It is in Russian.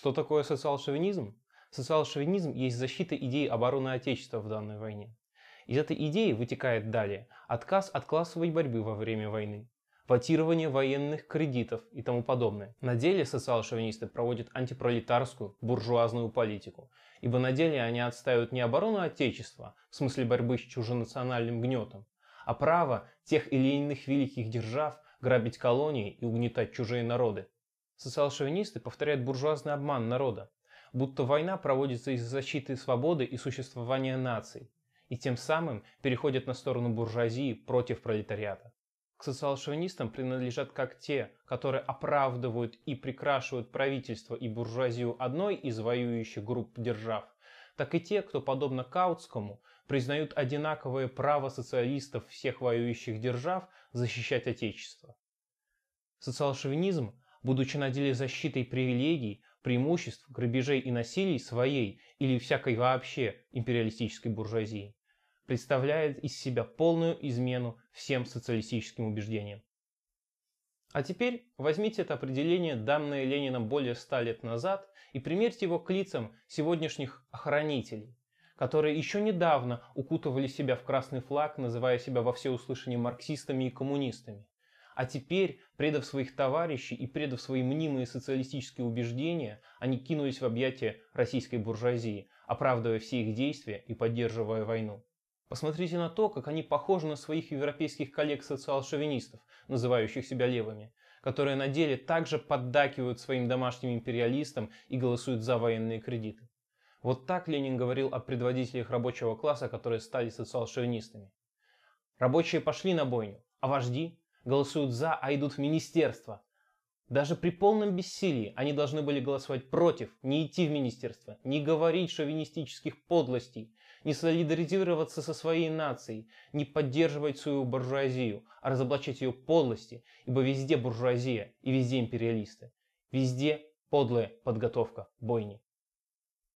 Что такое социал-шовинизм? Социал-шовинизм есть защита идеи обороны Отечества в данной войне. Из этой идеи вытекает далее отказ от классовой борьбы во время войны, ватирование военных кредитов и тому подобное. На деле социал-шовинисты проводят антипролетарскую, буржуазную политику, ибо на деле они отстаивают не оборону Отечества, в смысле борьбы с чуженациональным гнетом, а право тех или иных великих держав грабить колонии и угнетать чужие народы. Социал-шовинисты повторяют буржуазный обман народа, будто война проводится из-за защиты свободы и существования наций, и тем самым переходят на сторону буржуазии против пролетариата. К социал-шовинистам принадлежат как те, которые оправдывают и прикрашивают правительство и буржуазию одной из воюющих групп держав, так и те, кто, подобно Каутскому, признают одинаковое право социалистов всех воюющих держав защищать Отечество. Социал-шовинизм будучи на деле защитой привилегий, преимуществ, грабежей и насилий своей или всякой вообще империалистической буржуазии, представляет из себя полную измену всем социалистическим убеждениям. А теперь возьмите это определение, данное Лениным более ста лет назад, и примерьте его к лицам сегодняшних охранителей, которые еще недавно укутывали себя в красный флаг, называя себя во всеуслышание марксистами и коммунистами. А теперь, предав своих товарищей и предав свои мнимые социалистические убеждения, они кинулись в объятия российской буржуазии, оправдывая все их действия и поддерживая войну. Посмотрите на то, как они похожи на своих европейских коллег-социал-шовинистов, называющих себя левыми, которые на деле также поддакивают своим домашним империалистам и голосуют за военные кредиты. Вот так Ленин говорил о предводителях рабочего класса, которые стали социал-шовинистами. Рабочие пошли на бойню, а вожди голосуют за, а идут в министерство. Даже при полном бессилии они должны были голосовать против, не идти в министерство, не говорить шовинистических подлостей, не солидаризироваться со своей нацией, не поддерживать свою буржуазию, а разоблачать ее подлости, ибо везде буржуазия и везде империалисты. Везде подлая подготовка бойни.